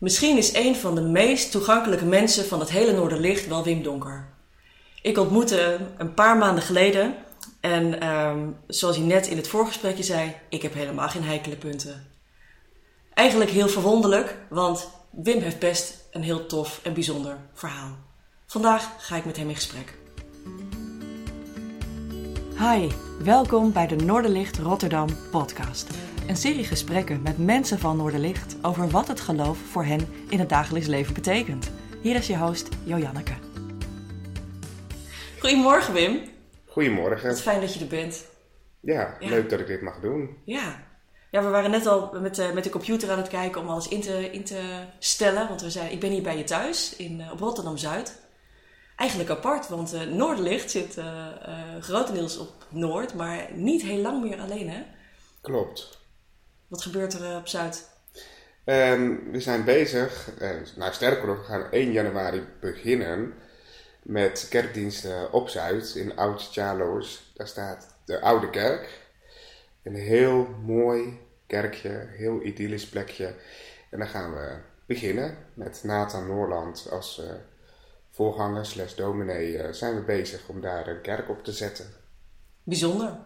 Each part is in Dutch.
Misschien is een van de meest toegankelijke mensen van het hele Noorderlicht wel Wim Donker. Ik ontmoette hem een paar maanden geleden en ehm, zoals hij net in het voorgesprekje zei, ik heb helemaal geen heikele punten. Eigenlijk heel verwonderlijk, want Wim heeft best een heel tof en bijzonder verhaal. Vandaag ga ik met hem in gesprek. Hi, welkom bij de Noorderlicht Rotterdam podcast. Een serie gesprekken met mensen van Noorderlicht over wat het geloof voor hen in het dagelijks leven betekent. Hier is je host Joanneke. Goedemorgen Wim. Goedemorgen. Het is fijn dat je er bent. Ja, Ja. leuk dat ik dit mag doen. Ja. Ja, we waren net al met, de- met de computer aan het kijken om alles in te, in te stellen. Want we zijn, ik ben hier bij je thuis in, eh, op Rotterdam-Zuid. Eigenlijk apart, want eh Noorderlicht zit eh, eh, grotendeels op Noord, maar niet heel lang meer alleen hè. Klopt. Wat gebeurt er eh, op Zuid? Ehm, we zijn bezig, eh, nou sterker nog, we gaan 1 januari beginnen met kerkdiensten op Zuid in Oud-Tjaloos. Daar staat de Oude Kerk. Een heel mooi kerkje, heel idyllisch plekje. En dan gaan we beginnen met Nathan Noorland als eh, voorganger slash dominee. zijn we bezig om daar een kerk op te zetten. Bijzonder.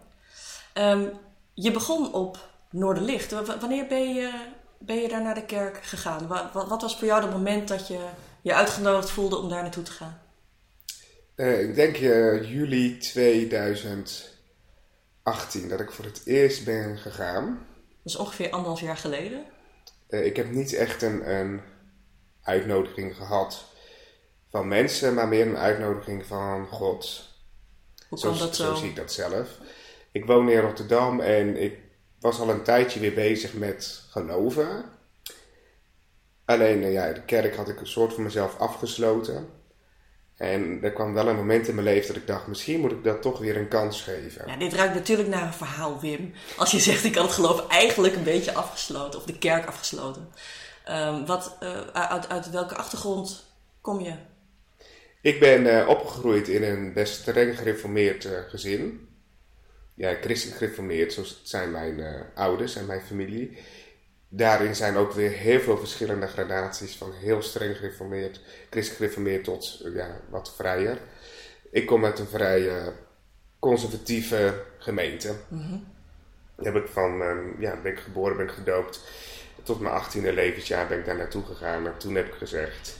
Ehm, je begon op Noorderlicht. W- wanneer ben je, ben je daar naar de kerk gegaan? Wa- wa- wat was voor jou het moment dat je je uitgenodigd voelde om daar naartoe te gaan? Eh, ik denk eh, juli 2018 dat ik voor het eerst ben gegaan. Dat is ongeveer anderhalf jaar geleden. Eh, ik heb niet echt een, een uitnodiging gehad van mensen, maar meer een uitnodiging van God. Hoe Zo, kwam dat zo? zo zie ik dat zelf. Ik woon in Rotterdam en ik was al een tijdje weer bezig met geloven. Alleen eh, ja, de kerk had ik een soort van mezelf afgesloten. En er kwam wel een moment in mijn leven dat ik dacht, misschien moet ik dat toch weer een kans geven. Ja, dit ruikt natuurlijk naar een verhaal, Wim. Als je zegt, ik had het geloof eigenlijk een beetje afgesloten, of de kerk afgesloten. Ehm, wat, eh, uit, uit welke achtergrond kom je? Ik ben eh, opgegroeid in een best streng gereformeerd gezin. Ja, christelijk gereformeerd, zoals zijn mijn eh, ouders en mijn familie. Daarin zijn ook weer heel veel verschillende gradaties van heel streng gereformeerd, christelijk gereformeerd tot eh, ja, wat vrijer. Ik kom uit een vrij eh, conservatieve gemeente. Daar heb ik van, eh, ja, ben ik geboren, ben ik gedoopt. Tot mijn 18e levensjaar ben ik daar naartoe gegaan. En toen heb ik gezegd,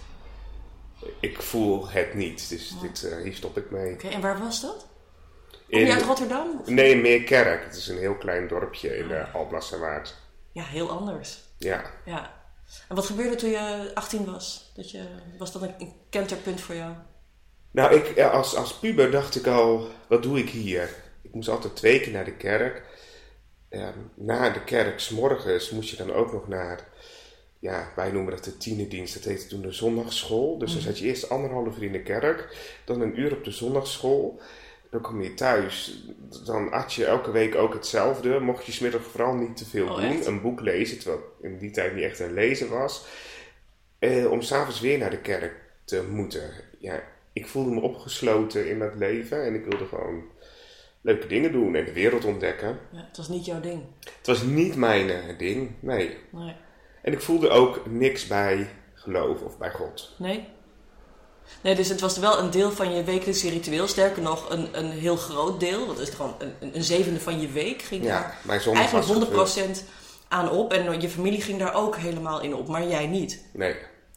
ik voel het niet, dus dit, eh, hier stop ik mee. Oké, en waar was dat? Kom In- je uit Rotterdam? Of- Nee, Meerkerk. Het is een heel klein dorpje in de Alblasserwaard. Ja, heel anders. Ja. Ja. En wat gebeurde toen je 18 was? Dat je, was dat een, kenterpunt voor jou? Nou, ik, als, als puber dacht ik al, wat doe ik hier? Ik moest altijd twee keer naar de kerk. Ehm, na de kerk, s'morgens, moest je dan ook nog naar, ja, wij noemen dat de tienerdienst. Dat heette toen de zondagsschool. Dus dan zat je eerst anderhalf uur in de kerk, dan een uur op de zondagsschool. Dan kom je thuis, dan at je elke week ook hetzelfde. Mocht je smiddag vooral niet te veel Oh, doen. echt? Een boek lezen, terwijl ik in die tijd niet echt een lezer was. Eh, om s'avonds weer naar de kerk te moeten. Ja, ik voelde me opgesloten in dat leven en ik wilde gewoon leuke dingen doen en de wereld ontdekken. Ja, het was niet jouw ding. Het was niet mijn eh, ding, nee. Nee. En ik voelde ook niks bij geloof of bij God. Nee? Nee, dus het was wel een deel van je wekelijkse ritueel. Sterker nog, een, een heel groot deel. Dat is gewoon een, een, zevende van je week. Ging Ja, daar eigenlijk 100% gevuld. aan op. En je familie ging daar ook helemaal in op, maar jij niet. Nee.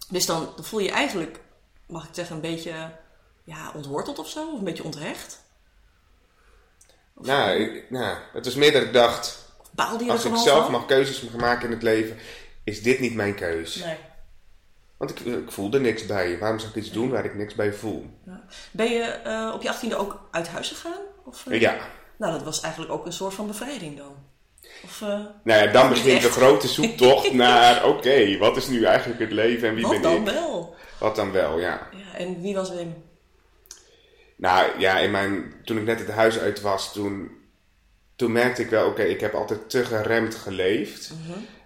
Dus dan voel je je eigenlijk, mag ik zeggen, een beetje ja, ontworteld of zo? Of een beetje onterecht? Nou, ik, nou, het was meer dat ik dacht, Of baalde je als ik zelf van? mag keuzes mag maken in het leven, is dit niet mijn keus. Nee. Want ik, ik voelde niks bij. Waarom zou ik iets doen waar ik niks bij voel? Ja. Ben je eh, op je achttiende ook uit huis gegaan? Of, eh? Ja. Nou, dat was eigenlijk ook een soort van bevrijding dan. Of, eh, Nou ja, dan begint de grote zoektocht naar, oké, wat is nu eigenlijk het leven en wie wat ben dan ik? wel? Wat dan wel, ja. Ja, en wie was Wim? Nou ja, in mijn, toen ik net het huis uit was, toen, toen merkte ik wel, oké, ik heb altijd te geremd geleefd.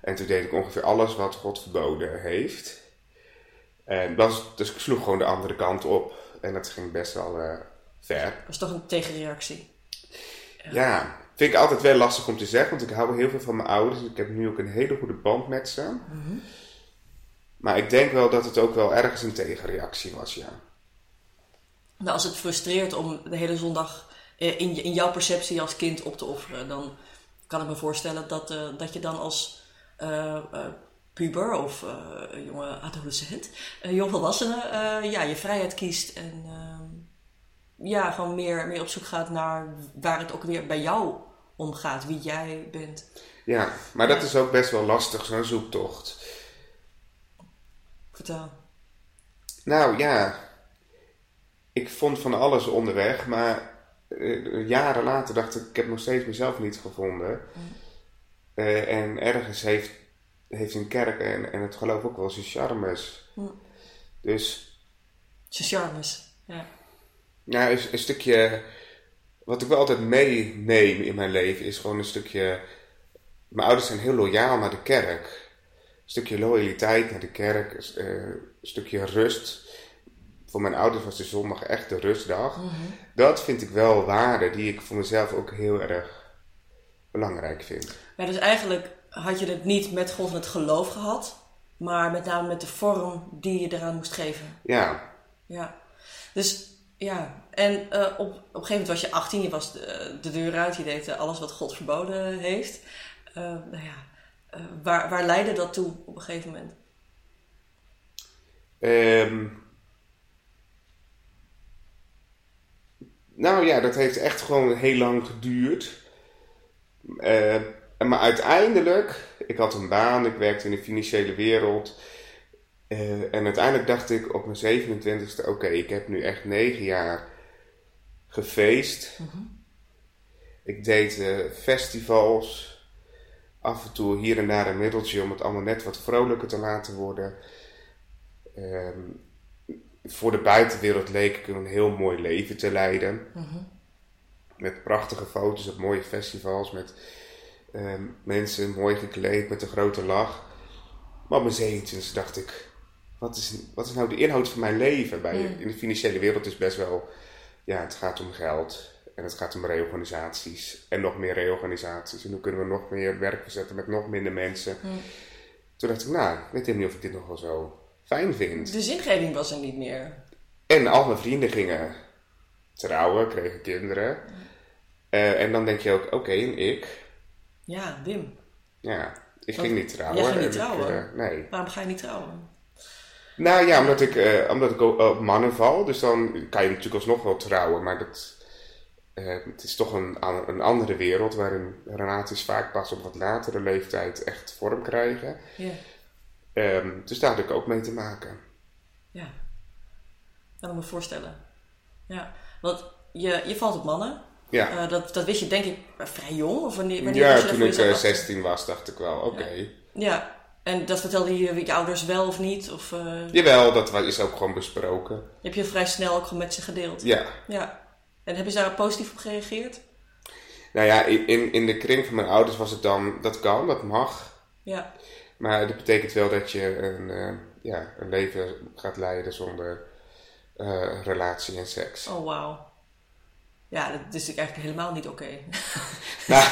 En toen deed ik ongeveer alles wat God verboden heeft. En dat dus ik sloeg gewoon de andere kant op. En dat ging best wel eh, ver. Dat was toch een tegenreactie. Ja. vind ik altijd wel lastig om te zeggen, want ik hou heel veel van mijn ouders. Ik heb nu ook een hele goede band met ze. Maar ik denk wel dat het ook wel ergens een tegenreactie was, ja. Nou, als het frustreert om de hele zondag eh, in, in jouw perceptie als kind op te offeren, dan kan ik me voorstellen dat, uh, dat je dan als uh, puber of jonge adolescent, jongvolwassene, ja, je vrijheid kiest en ja, gewoon meer, meer op zoek gaat naar waar het ook weer bij jou om gaat, wie jij bent. Ja, maar dat is ook best wel lastig, zo'n zoektocht. Vertel. Nou ja, ik vond van alles onderweg, maar uh, jaren later dacht ik, ik heb nog steeds mezelf niet gevonden. Uh, en ergens heeft, heeft een kerk en, en het geloof ook wel zijn charmes. Mm. Dus. Zijn charmes, ja. Nou, een, een, stukje. Wat ik wel altijd meeneem in mijn leven is gewoon een stukje. Mijn ouders zijn heel loyaal naar de kerk. Een stukje loyaliteit naar de kerk, een stukje rust voor mijn ouders was de zondag echt de rustdag. Mhm. Dat vind ik wel waarde die ik voor mezelf ook heel erg belangrijk vind. Ja, dus eigenlijk had je het niet met God en het geloof gehad, maar met name met de vorm die je eraan moest geven. Ja. Ja. Dus ja, en uh, op, op een gegeven moment was je 18, je was de, de deur uit, je deed alles wat God verboden heeft. Uh, nou ja, waar, waar leidde dat toe op een gegeven moment? Um, Nou ja, dat heeft echt gewoon heel lang geduurd. Maar uiteindelijk, ik had een baan, ik werkte in de financiële wereld. Uh, en uiteindelijk dacht ik op mijn 27e, oké, ik heb nu echt negen jaar gefeest. Mm -hmm. Ik deed uh, festivals, af en toe hier en daar een middeltje om het allemaal net wat vrolijker te laten worden. Um, voor de buitenwereld leek ik een heel mooi leven te leiden. Mhm. Met prachtige foto's op mooie festivals, met ehm, mensen mooi gekleed, met een grote lach. Maar op mijn zeventiende dacht ik, wat is, wat is nou de inhoud van mijn leven? Bij, In de financiële wereld is best wel, ja, het gaat om geld. En het gaat om reorganisaties. En nog meer reorganisaties. En hoe kunnen we nog meer werk verzetten met nog minder mensen. Toen dacht ik, nou, ik weet niet of ik dit nog wel zo fijn vind. De zingeving was er niet meer. En al mijn vrienden gingen trouwen, kregen kinderen. Uh, en dan denk je ook, oké, en ik? Ja, Wim. Ja, ik ging niet trouwen. Jij ging niet trouwen? Ik, uh, nee. Waarom ga je niet trouwen? Nou ja, omdat ik, uh, omdat ik op mannen val. Dus dan kan je natuurlijk alsnog wel trouwen. Maar dat, het is toch een, een andere wereld waarin relaties vaak pas op wat latere leeftijd echt vorm krijgen. Ja. Um, dus daar had ik ook mee te maken. Ja, dat kan ik me voorstellen. Ja, want je, je valt op mannen. Ja. Uh, dat, dat wist je denk ik vrij jong? Of wanneer, wanneer ja, toen ik uh, 16 was, dacht ik wel, oké. Okay. Ja. ja. en dat vertelde je je ouders wel of niet? Of, uh... Jawel, dat is ook gewoon besproken. Heb je vrij snel ook gewoon met ze gedeeld? Ja. ja. En hebben ze daar positief op gereageerd? Nou ja, in, in de kring van mijn ouders was het dan, dat kan, dat mag. Ja. Maar dat betekent wel dat je een, ja, een leven gaat leiden zonder relatie en seks. Oh, wauw. Ja, dat is eigenlijk helemaal niet oké. Okay. Nou,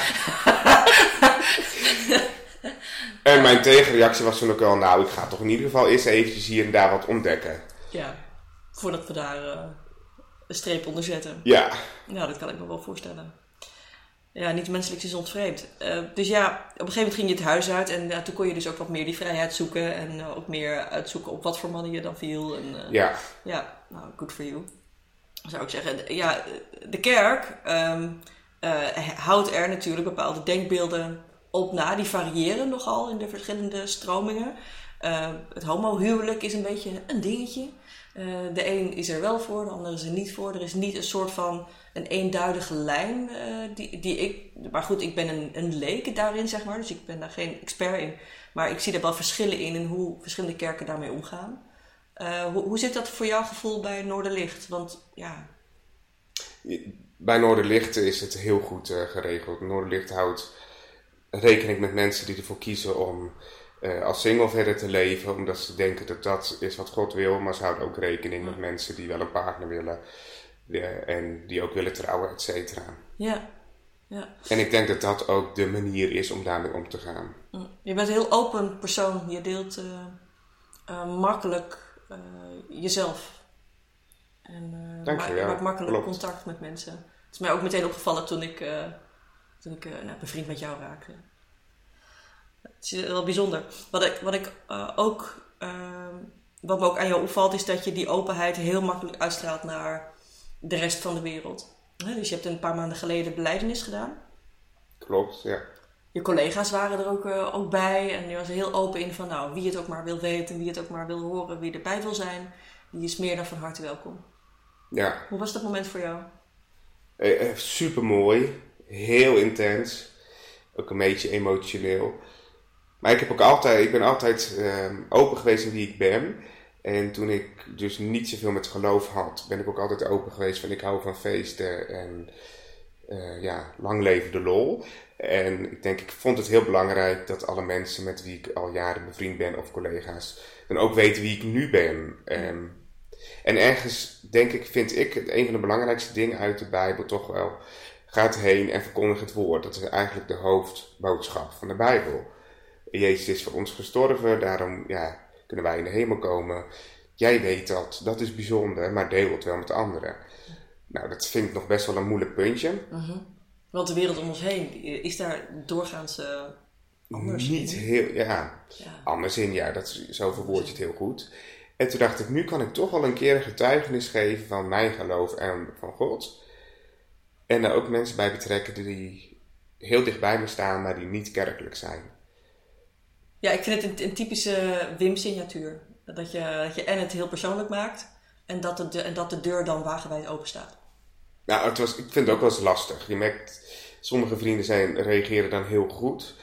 en mijn tegenreactie was toen ook wel, nou, ik ga toch in ieder geval eerst eventjes hier en daar wat ontdekken. Ja, voordat we daar uh, een streep onder zetten. Ja. Nou, dat kan ik me wel voorstellen ja, niet menselijk is ontvreemd. Uh, dus ja, op een gegeven moment ging je het huis uit en uh, toen kon je dus ook wat meer die vrijheid zoeken en uh, ook meer uitzoeken op wat voor mannen je dan viel. En, ja. Ja, nou, good for you. Zou ik zeggen. Ja, de kerk um, houdt er natuurlijk bepaalde denkbeelden op na. Die variëren nogal in de verschillende stromingen. het homohuwelijk is een beetje een dingetje. de een is er wel voor, de ander is er niet voor. Er is niet een soort van een eenduidige lijn uh, die, die ik. Maar goed, ik ben een, een daarin, zeg maar. Dus ik ben daar geen expert in. Maar ik zie er wel verschillen in en hoe verschillende kerken daarmee omgaan. Uh, hoe, hoe zit dat voor jouw gevoel bij Noorderlicht? Want ja. Bij Noorderlicht is het heel goed uh, geregeld. Noorderlicht houdt rekening met mensen die ervoor kiezen om als single verder te leven, omdat ze denken dat dat is wat God wil. Maar ze houden ook rekening met mensen die wel een partner willen en die ook willen trouwen, et cetera. Ja. ja. En ik denk dat dat ook de manier is om daarmee om te gaan. Je bent een heel open persoon. Je deelt eh, makkelijk eh, jezelf. En uh, Dank je wel. maak makkelijk Klopt. contact met mensen. Het is mij ook meteen opgevallen toen ik, uh, toen ik nou, bevriend met jou raakte. Het is wel bijzonder. Wat ik, wat ik ook, ehm, wat me ook aan jou opvalt, is dat je die openheid heel makkelijk uitstraalt naar de rest van de wereld. Dus je hebt een paar maanden geleden beleidenis gedaan. Klopt, ja. Je collega's waren er ook, uh, ook bij en je was er heel open in van nou, wie het ook maar wil weten, wie het ook maar wil horen, wie erbij wil zijn, die is meer dan van harte welkom. Ja. Hoe was dat moment voor jou? Uh, Super mooi, heel intens, ook een beetje emotioneel. Maar ik, heb ook altijd, ik ben altijd uh, open geweest in wie ik ben. En toen ik dus niet zoveel met geloof had, ben ik ook altijd open geweest van ik hou van feesten en uh, ja, lang leven de lol. En ik denk, ik vond het heel belangrijk dat alle mensen met wie ik al jaren bevriend ben of collega's, dan ook weten wie ik nu ben. En, en ergens, denk ik, vind ik het een van de belangrijkste dingen uit de Bijbel toch wel, gaat heen en verkondig het woord. Dat is eigenlijk de hoofdboodschap van de Bijbel. Jezus is voor ons gestorven, daarom ja, kunnen wij in de hemel komen. Jij weet dat, dat is bijzonder, maar deel het wel met anderen. Nou, dat vind ik nog best wel een moeilijk puntje. -huh. Want de wereld om ons heen, is daar doorgaans uh, anders Niet in? heel, ja, Ja. anders in, ja, dat zo verwoord je het heel goed. En toen dacht ik, nu kan ik toch wel een keer een getuigenis geven van mijn geloof en van God. En daar ook mensen bij betrekken die heel dicht bij me staan, maar die niet kerkelijk zijn. Ja, ik vind het een, een typische Wim-signatuur. Dat je, dat je en het heel persoonlijk maakt en dat de- en dat de deur dan wagenwijd open staat. Nou, het was, ik vind het ook wel eens lastig. Je merkt, sommige vrienden zijn, reageren dan heel goed.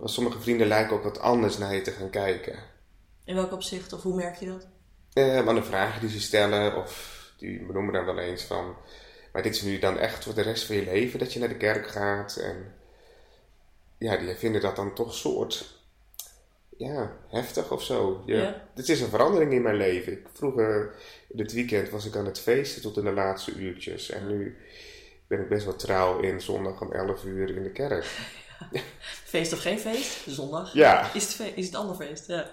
Maar sommige vrienden lijken ook wat anders naar je te gaan kijken. In welk opzicht of hoe merk je dat? Eh, maar de vragen die ze stellen, of die benoemen dan wel eens van... Maar dit is nu dan echt voor de rest van je leven dat je naar de kerk gaat. En ja, die vinden dat dan toch soort... Ja, heftig of zo. Ja. Dit is een verandering in mijn leven. Ik, vroeger, dit weekend, was ik aan het feesten tot in de laatste uurtjes. En nu ben ik best wel trouw in zondag om 11 uur in de kerk. Feest of geen feest? Zondag. Ja. Is het, is het ander feest? Ja.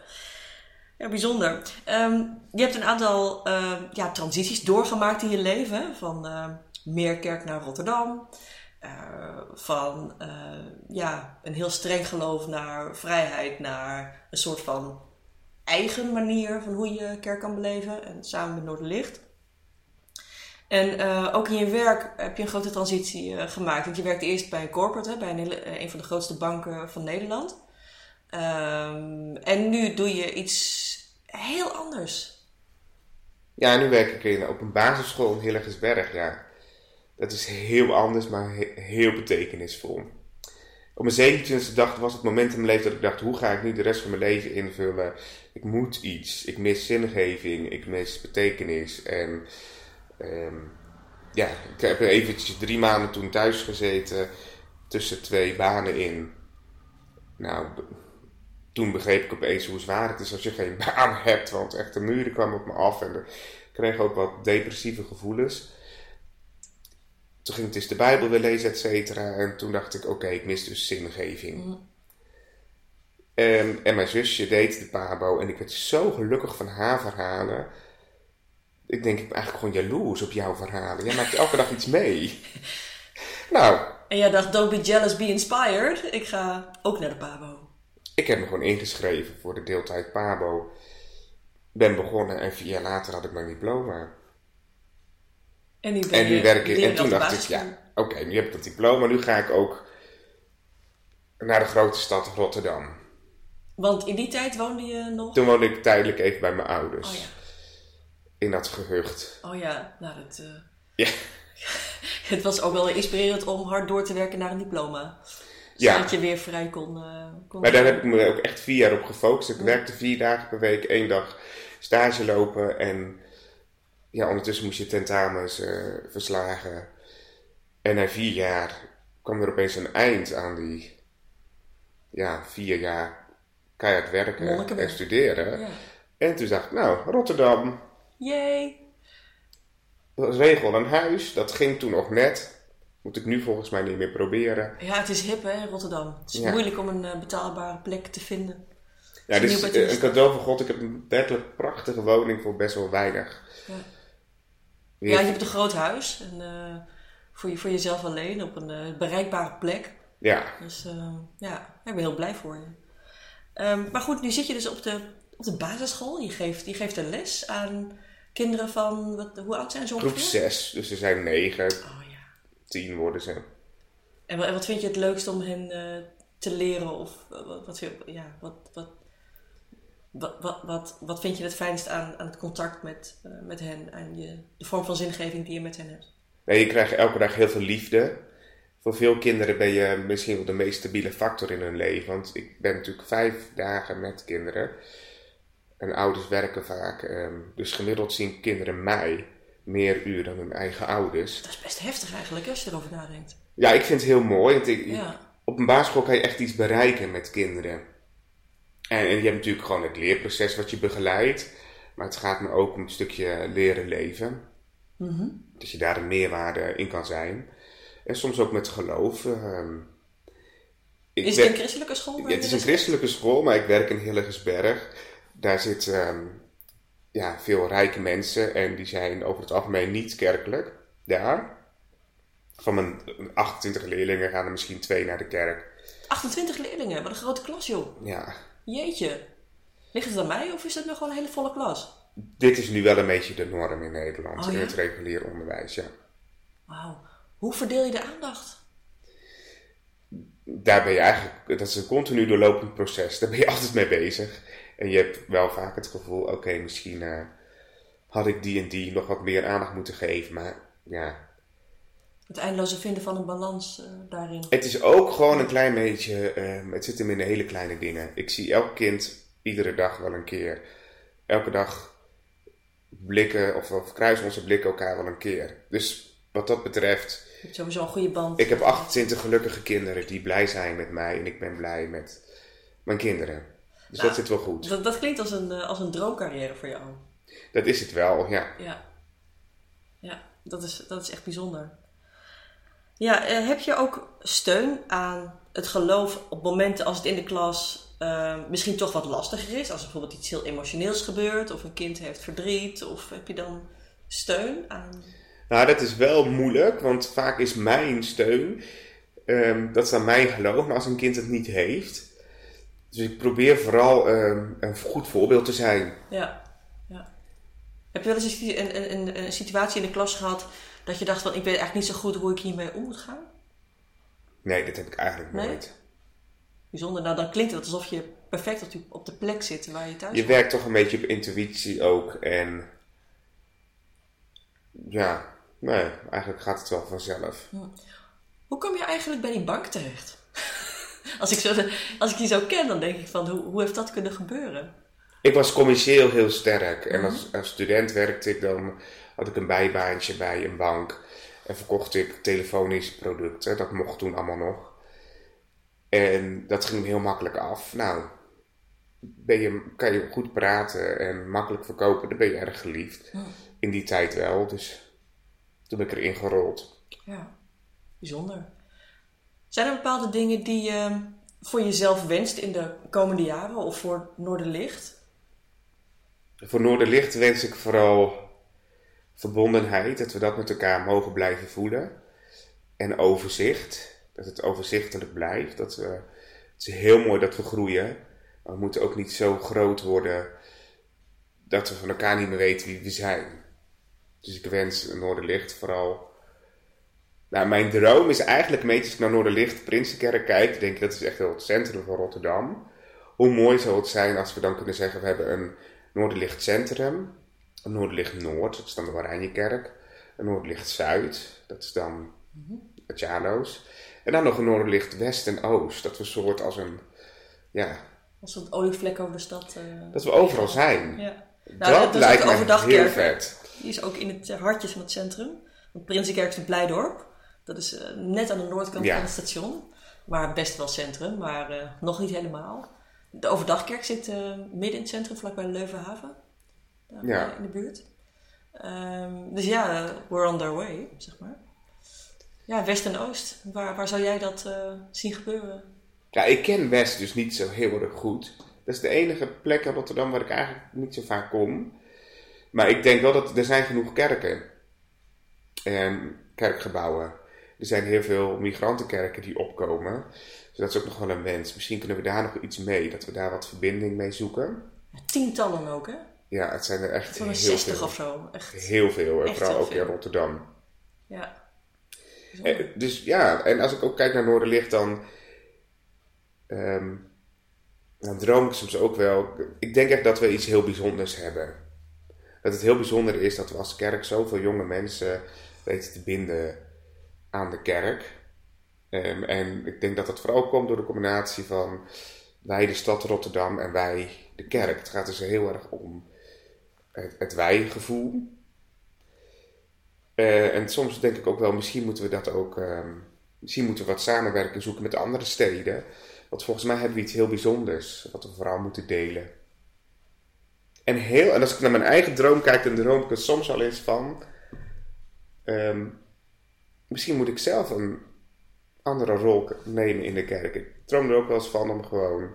Ja, bijzonder. Ehm, je hebt een aantal ehm, ja, transities doorgemaakt in je leven. Van ehm, Meerkerk naar Rotterdam. Eh, van eh, ja, een heel streng geloof naar vrijheid. Naar een soort van eigen manier van hoe je kerk kan beleven. En samen met Noorderlicht. En eh, ook in je werk heb je een grote transitie gemaakt. Want je werkte eerst bij een corporate, bij een, een van de grootste banken van Nederland. Ehm, en nu doe je iets heel anders. Ja, nu werk ik in, op een basisschool in Hillegersberg, ja. Dat is heel anders, maar he- heel betekenisvol. Op mijn 27e dag was het moment in mijn leven dat ik dacht, hoe ga ik nu de rest van mijn leven invullen? Ik moet iets, ik mis zingeving, ik mis betekenis. En ehm, ja, ik heb eventjes drie maanden toen thuis gezeten, tussen twee banen in. Nou, toen begreep ik opeens hoe zwaar het is als je geen baan hebt. Want echt de muren kwamen op me af en ik kreeg ook wat depressieve gevoelens. Toen ging ik dus de Bijbel weer lezen, et cetera. En toen dacht ik, oké, ik mis dus zingeving. En, en mijn zusje deed de pabo en ik werd zo gelukkig van haar verhalen. Ik denk, ik ben eigenlijk gewoon jaloers op jouw verhalen. Jij maakt elke dag iets mee. Nou, En jij dacht, don't be jealous, be inspired. Ik ga ook naar de Pabo. Ik heb me gewoon ingeschreven voor de deeltijd Pabo. Ben begonnen en vier jaar later had ik mijn diploma. En nu, En nu je werk ik. En toen dacht ik, ja, oké, nu heb ik dat diploma. Nu ga ik ook naar de grote stad Rotterdam. Want in die tijd woonde je nog... Toen woonde ik tijdelijk even bij mijn ouders. Oh ja. In dat gehucht. Oh ja, nou dat... eh, Ja. het was ook wel inspirerend om hard door te werken naar een diploma. Ja. Zodat je weer vrij kon... eh, kon Maar daar heb ik me ook echt vier jaar op gefocust. Ik werkte vier dagen per week, één dag stage lopen. En ja, ondertussen moest je tentamens eh, verslagen. En na vier jaar kwam er opeens een eind aan die ja, vier jaar keihard werken en studeren. Ja. En toen dacht ik, nou, Rotterdam, Yay! regel een huis. Dat ging toen nog net. Moet ik nu volgens mij niet meer proberen. Ja, het is hip hè, Rotterdam. Het is Ja. moeilijk om een eh, betaalbare plek te vinden. Ja, dit is een cadeau van God. Ik heb een werkelijk prachtige woning voor best wel weinig. Ja, ja je hebt een groot huis. En, uh, voor, je, voor jezelf alleen op een uh, bereikbare plek. Ja. Dus uh, ja, ik ben heel blij voor je. Um, maar goed, nu zit je dus op de, op de basisschool. Je geeft, je geeft een les aan kinderen van, wat, hoe oud zijn ze ongeveer? Groep 6, dus er zijn negen. Oh ja. Tien worden ze. En wat vind je het leukst om hen te leren? Of wat, wat, ja, wat, wat, wat, wat, wat, wat vind je het fijnst aan, aan het contact met, uh, met hen en je, de vorm van zingeving die je met hen hebt? Nee, je krijgt elke dag heel veel liefde. Voor veel kinderen ben je misschien wel de meest stabiele factor in hun leven. Want ik ben natuurlijk vijf dagen met kinderen. En ouders werken vaak. Um, dus gemiddeld zien kinderen mij meer uur dan hun eigen ouders. Dat is best heftig eigenlijk als je erover nadenkt. Ja, ik vind het heel mooi. Want ik, ja. Op een basisschool kan je echt iets bereiken met kinderen. En, en, je hebt natuurlijk gewoon het leerproces wat je begeleidt. Maar het gaat me ook om een stukje leren leven. Mm Dat je daar een meerwaarde in kan zijn. En soms ook met geloof. Uh, is het een christelijke school? Ja, het is een christelijke school, maar ik werk in Hilligersberg. Daar zitten um, ja, veel rijke mensen en die zijn over het algemeen niet kerkelijk daar. Van mijn 28 leerlingen gaan er misschien twee naar de kerk. 28 leerlingen? Wat een grote klas, joh. Ja. Jeetje. Ligt het aan mij of is het nog gewoon een hele volle klas? Dit is nu wel een beetje de norm in Nederland, oh, in het regulier onderwijs, ja. Wauw. Hoe verdeel je de aandacht? Daar ben je eigenlijk, dat is een continu doorlopend proces. Daar ben je altijd mee bezig. En je hebt wel vaak het gevoel, oké, misschien uh, had ik die en die nog wat meer aandacht moeten geven. Maar ja, het eindeloze vinden van een balans uh, daarin. Het is ook gewoon een klein beetje, uh, het zit hem in de hele kleine dingen. Ik zie elk kind iedere dag wel een keer. Elke dag blikken, of, of kruisen onze blikken elkaar wel een keer. Dus wat dat betreft. Je hebt sowieso een goede band. Ik heb 28 gelukkige kinderen die blij zijn met mij en ik ben blij met mijn kinderen. Dus nou, dat zit wel goed. Dat, dat klinkt als een, uh, als een droomcarrière voor jou. Dat is het wel, ja. Ja, ja dat, is, dat is echt bijzonder. Ja, uh, heb je ook steun aan het geloof op momenten als het in de klas uh, misschien toch wat lastiger is? Als er bijvoorbeeld iets heel emotioneels gebeurt of een kind heeft verdriet of heb je dan steun aan... Nou, dat is wel moeilijk, want vaak is mijn steun, um, dat is aan mijn geloof, maar als een kind het niet heeft... Dus ik probeer vooral um, een goed voorbeeld te zijn. Ja, ja. Heb je wel eens een, een, een, een situatie in de klas gehad dat je dacht van ik weet eigenlijk niet zo goed hoe ik hiermee om moet gaan? Nee, dat heb ik eigenlijk nee? nooit. Bijzonder. Nou, dan klinkt het alsof je perfect op, op de plek zit waar je thuis Je werkt toch een beetje op intuïtie ook. En ja, nee, eigenlijk gaat het wel vanzelf. Hm. Hoe kom je eigenlijk bij die bank terecht? als, ik zo, als ik die zo ken, dan denk ik van hoe, hoe heeft dat kunnen gebeuren? Ik was commercieel heel sterk. En als, als student werkte ik dan had ik een bijbaantje bij een bank. En verkocht ik telefonische producten. Dat mocht toen allemaal nog. En dat ging heel makkelijk af. Nou, ben je, kan je goed praten en makkelijk verkopen, dan ben je erg geliefd. In die tijd wel, dus toen ben ik erin gerold. Ja, bijzonder. Zijn er bepaalde dingen die je voor jezelf wenst in de komende jaren of voor Noorderlicht? Voor Noorderlicht wens ik vooral verbondenheid, dat we dat met elkaar mogen blijven voelen. En overzicht, dat het overzichtelijk blijft. Dat we, het is heel mooi dat we groeien, maar we moeten ook niet zo groot worden dat we van elkaar niet meer weten wie we zijn. Dus ik wens Noorderlicht vooral. Nou, mijn droom is eigenlijk, een als ik naar Noorderlicht, Prinsenkerk kijk, denk ik dat is echt wel het centrum van Rotterdam. Hoe mooi zou het zijn als we dan kunnen zeggen, we hebben een Noorderlicht centrum een Noordlicht Noord, dat is dan de Oranjekerk. Een Noordlicht Zuid, dat is dan het Jalo's. En dan nog een Noordlicht West en Oost, dat we soort als een, ja... Als een olievlek over de stad. Uh, dat we overal zijn. Ja. Nou, dat, dat lijkt me heel vet. Die is ook in het hartje van het centrum. Want Prinsenkerk is een Blijdorp. Dat is uh, net aan de noordkant van het station. Maar best wel centrum, maar uh, nog niet helemaal. De Overdagkerk zit midden in het centrum, vlakbij Leuvenhaven ja. in de buurt. Um, dus ja, we're on their way, zeg maar. Ja, West en Oost. Waar, waar zou jij dat uh, zien gebeuren? Ja, ik ken West dus niet zo heel erg goed. Dat is de enige plek in Rotterdam waar ik eigenlijk niet zo vaak kom. Maar ik denk wel dat er zijn genoeg kerken en kerkgebouwen. Er zijn heel veel migrantenkerken die opkomen. Dus dat is ook nog wel een wens. Misschien kunnen we daar nog iets mee, dat we daar wat verbinding mee zoeken. Tientallen ook, hè? Ja, het zijn er echt heel een 60 veel. of zo. Echt. Heel veel, Echt vooral ook in. Rotterdam. Ja. Eh, dus ja, en als ik ook kijk naar Noorderlicht, dan, ehm, dan droom ik soms ook wel. Ik denk echt dat we iets heel bijzonders hebben. Dat het heel bijzonder is dat we als kerk zoveel jonge mensen weten te binden aan de kerk. Ehm, en ik denk dat dat vooral komt door de combinatie van wij, de stad Rotterdam, en wij, de kerk. Het gaat dus heel erg om het, het wij-gevoel. Eh, en soms denk ik ook wel, misschien moeten we dat ook, ehm, misschien moeten we wat samenwerking zoeken met andere steden. Want volgens mij hebben we iets heel bijzonders, wat we vooral moeten delen. En, heel, en als ik naar mijn eigen droom kijk, dan droom ik er soms al eens van, ehm, misschien moet ik zelf een andere rol nemen in de kerk. Ik droom er ook wel eens van om gewoon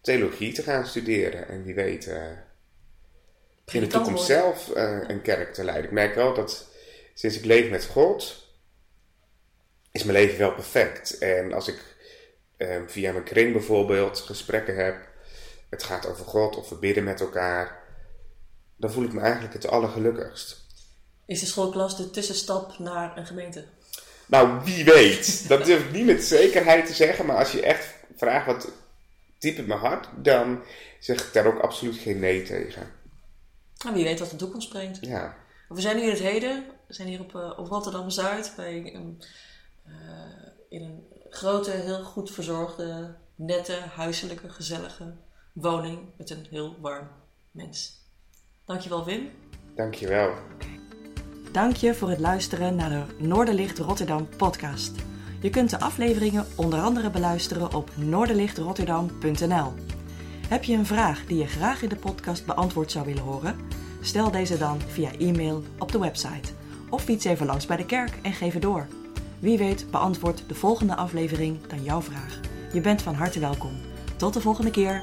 theologie te gaan studeren. En wie weet, eh, in de toekomst worden. zelf eh, een kerk te leiden. Ik merk wel dat sinds ik leef met God, is mijn leven wel perfect. En als ik eh, via mijn kring bijvoorbeeld gesprekken heb, het gaat over God of we bidden met elkaar, dan voel ik me eigenlijk het allergelukkigst. Is de schoolklas de tussenstap naar een gemeente? Nou, wie weet. Dat durf ik niet met zekerheid te zeggen, maar als je echt vraagt wat diep in mijn hart, dan zeg ik daar ook absoluut geen nee tegen. Nou, wie weet wat de toekomst brengt. Ja. We zijn hier in het heden. We zijn hier op, eh, op Rotterdam-Zuid. Bij een, eh, in een grote, heel goed verzorgde, nette, huiselijke, gezellige woning. Met een heel warm mens. Dankjewel Wim. Dankjewel. Dank je voor het luisteren naar de Noorderlicht Rotterdam podcast. Je kunt de afleveringen onder andere beluisteren op noorderlichtrotterdam.nl. Heb je een vraag die je graag in de podcast beantwoord zou willen horen? Stel deze dan via e-mail op de website. Of fiets even langs bij de kerk en geef het door. Wie weet beantwoordt de volgende aflevering dan jouw vraag. Je bent van harte welkom. Tot de volgende keer.